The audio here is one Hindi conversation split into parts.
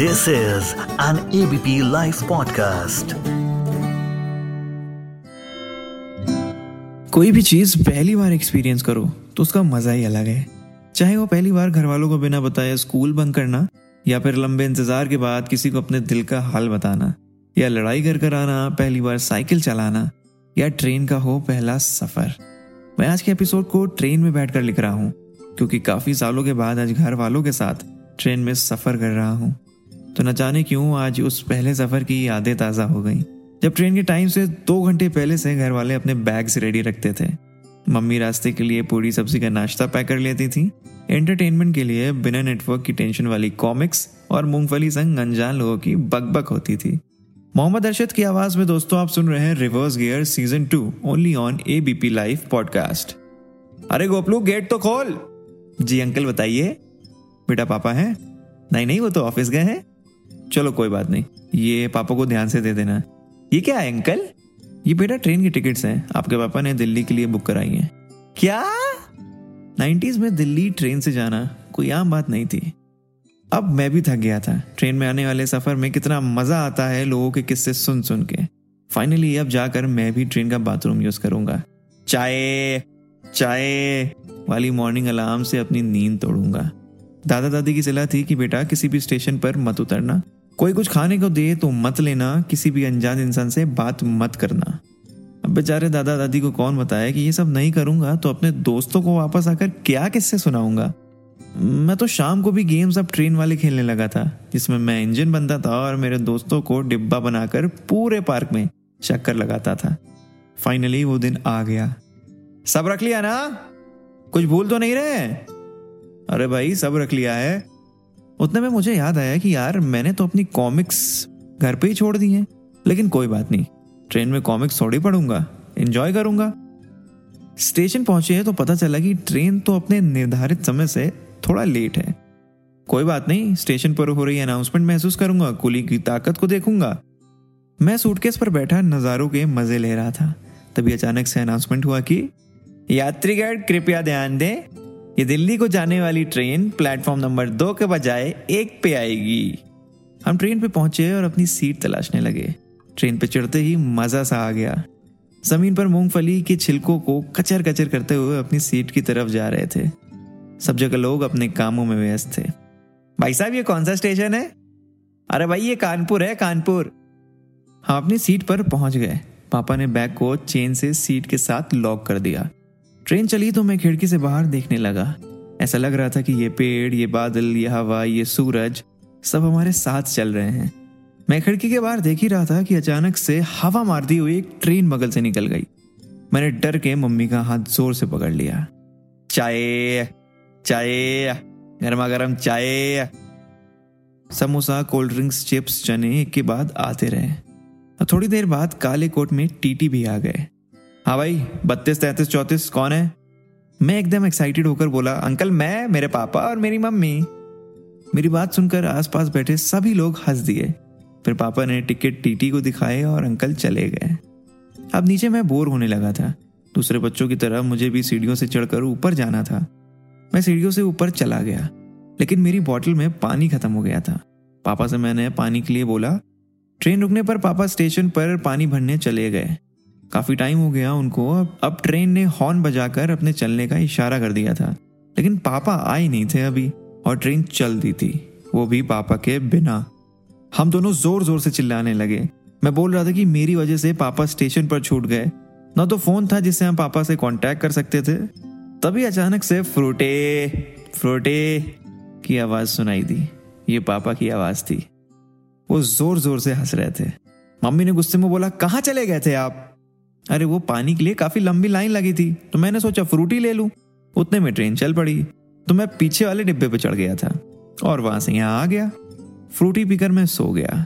This is an ABP Life podcast. कोई भी चीज़ पहली बार एक्सपीरियंस करो तो उसका मज़ा ही अलग है। चाहे वो पहली बार घर वालों को बिना बताए स्कूल बंद करना, या फिर लंबे इंतज़ार के बाद किसी को अपने दिल का हाल बताना, या लड़ाई कर कर आना, पहली बार साइकिल चलाना, या ट्रेन का हो पहला सफ़र। मैं आज के एपिसोड को ट्रेन में बैठकर लिख रहा हूँ, क्योंकि काफ़ी सालों के बाद आज घर वालों के साथ ट्रेन में सफ़र कर रहा हूँ। तो न जाने क्यों आज उस पहले सफ़र की यादें ताज़ा हो गई। जब ट्रेन के टाइम से दो घंटे पहले से घर वाले अपने बैग्स रेडी रखते थे। मम्मी रास्ते के लिए पूरी सब्ज़ी का नाश्ता पैक कर लेती थी। एंटरटेनमेंट के लिए बिना नेटवर्क की टेंशन वाली कॉमिक्स और मूंगफली संग अनजान लोगों की बकबक होती थी। मोहम्मद अरशद की आवाज़ में दोस्तों आप सुन रहे हैं reverse gear season two only on A B P live podcast अरे गोपलू गेट तो खोल। जी अंकल बताइए। बेटा पापा है? नहीं नहीं, वो तो ऑफ़िस गए हैं। चलो कोई बात नहीं। ये पापा को ध्यान से दे देना। ये क्या है, अंकल? ये बेटा ट्रेन की टिकट्स हैं। आपके पापा ने दिल्ली के लिए बुक कराई हैं। क्या? नाइन्टीज में दिल्ली ट्रेन से जाना कोई आम बात नहीं थी। अब मैं भी थक गया था। ट्रेन में आने वाले सफ़र में कितना मज़ा आता है लोगों के किस्से सुन सुन के। फाइनली अब जाकर मैं भी ट्रेन का बाथरूम यूज़ करूँगा। चाय! चाय! वाली मॉर्निंग अलार्म से अपनी नींद तोड़ूँगा। दादा दादी की सलाह थी कि बेटा किसी भी स्टेशन पर मत उतरना। कोई कुछ खाने को दे तो मत लेना, किसी भी अनजान इंसान से बात मत करना। अब बेचारे दादा दादी को कौन बताया कि ये सब नहीं करूँगा तो अपने दोस्तों को वापस आकर क्या किससे सुनाऊँगा? मैं तो शाम को भी गेम्स अब ट्रेन वाले खेलने लगा था, जिसमें मैं इंजन बनता था और मेरे दोस्तों को डिब्बा बनाकर पूरे पार्क में चक्कर लगाता था। फाइनली वो दिन आ गया। सब रख लिया ना? कुछ भूल तो नहीं रहे? अरे भाई, सब रख लिया है। उतने में मुझे याद आया कि यार मैंने तो अपनी कॉमिक्स घर पे ही छोड़ दी हैं। लेकिन कोई बात नहीं। ट्रेन में कॉमिक्स थोड़ी पढ़ूँगा। एंजॉय करूँगा। स्टेशन पहुँचे तो पता चला कि ट्रेन तो अपने निर्धारित समय से थोड़ा लेट है। कोई बात नहीं स्टेशन पर हो रही अनाउंसमेंट महसूस करूँगा। कुली की ताकत को देखूँगा। मैं सूटकेस पर बैठा नज़ारों के मज़े ले रहा था। तभी अचानक से अनाउंसमेंट हुआ कि यात्रीगण कृपया ध्यान दें। ये दिल्ली को जाने वाली ट्रेन प्लेटफॉर्म नंबर दो के बजाय एक पे आएगी। हम ट्रेन पे पहुँचे और अपनी सीट तलाशने लगे। ट्रेन पे चढ़ते ही मज़ा सा आ गया। ज़मीन पर मूंगफली के छिलकों को कचर कचर करते हुए अपनी सीट की तरफ़ जा रहे थे। सब जगह लोग अपने कामों में व्यस्त थे। भाई साहब, ये कौन सा स्टेशन है? अरे भाई, ये कानपुर है, कानपुर। हम अपनी सीट पर पहुँच गए। पापा ने बैग को चेन से सीट के साथ लॉक कर दिया। ट्रेन चली तो मैं खिड़की से बाहर देखने लगा। ऐसा लग रहा था कि ये पेड़, ये बादल, ये हवा, ये सूरज सब हमारे साथ चल रहे हैं। मैं खिड़की के बाहर देख ही रहा था कि अचानक से हवा मारती हुई एक ट्रेन बगल से निकल गई। मैंने डर के मम्मी का हाथ ज़ोर से पकड़ लिया। चाय चाय, गर्मा गर्म चाय। समोसा, कोल्ड ड्रिंक्स, चिप्स, चने के बाद आते रहे। और थोड़ी देर बाद काले कोट में टीटी भी आ गए। हाँ भाई, बत्तीस, तैतीस, चौतीस, कौन है? मैं एकदम एक्साइटेड होकर बोला, अंकल, मैं, मेरे पापा और मेरी मम्मी। मेरी बात सुनकर आसपास बैठे सभी लोग हंस दिए। फिर पापा ने टिकट टीटी को दिखाए और अंकल चले गए। अब नीचे मैं बोर होने लगा था। दूसरे बच्चों की तरह मुझे भी सीढ़ियों से चढ़कर ऊपर जाना था। मैं सीढ़ियों से ऊपर चला गया, लेकिन मेरी बॉटल में पानी खत्म हो गया था। पापा से मैंने पानी के लिए बोला, ट्रेन रुकने पर पापा स्टेशन पर पानी भरने चले गए। काफ़ी टाइम हो गया उनको। अब ट्रेन ने हॉर्न बजाकर अपने चलने का इशारा कर दिया था। लेकिन पापा आए नहीं थे अभी, और ट्रेन चल दी थी। वो भी पापा के बिना। हम दोनों ज़ोर ज़ोर से चिल्लाने लगे। मैं बोल रहा था कि मेरी वजह से पापा स्टेशन पर छूट गए। ना तो फ़ोन था जिससे हम पापा से कांटेक्ट कर सकते थे। तभी अचानक से फ्रूटे फ्रूटे की आवाज़ सुनाई दी। ये पापा की आवाज़ थी। वो ज़ोर ज़ोर से हंस रहे थे। मम्मी ने गुस्से में बोला, कहाँ चले गए थे आप? अरे वो पानी के लिए काफ़ी लंबी लाइन लगी थी तो मैंने सोचा फ्रूटी ले लूँ। उतने में ट्रेन चल पड़ी तो मैं पीछे वाले डिब्बे पे चढ़ गया था, और वहाँ से यहाँ आ गया। फ्रूटी पीकर मैं सो गया।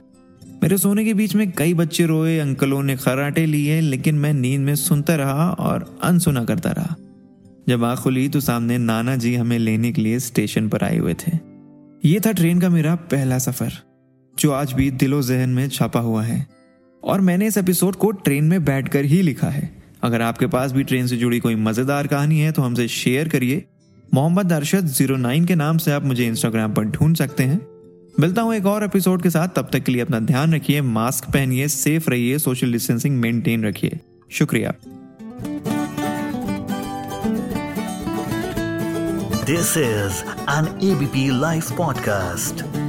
मेरे सोने के बीच में कई बच्चे रोए, अंकलों ने खराटे लिए, लेकिन मैं नींद में सुनता रहा और अनसुना करता रहा। जब आँख खुली तो सामने नाना जी हमें लेने के लिए स्टेशन पर आए हुए थे। ये था ट्रेन का मेरा पहला सफ़र, जो आज भी दिलो जहन में छापा हुआ है। और मैंने इस एपिसोड को ट्रेन में बैठकर ही लिखा है। अगर आपके पास भी ट्रेन से जुड़ी कोई मज़ेदार कहानी है तो हमसे शेयर करिए। मोहम्मद अरशद ज़ीरो नाइन के नाम से आप मुझे इंस्टाग्राम पर ढूंढ सकते हैं। मिलता हूँ एक और एपिसोड के साथ। तब तक के लिए अपना ध्यान रखिए मास्क पहनिए सेफ़ रहिए सोशल डिस्टेंसिंग मेंटेन रखिए। शुक्रिया। This is an ABP live podcast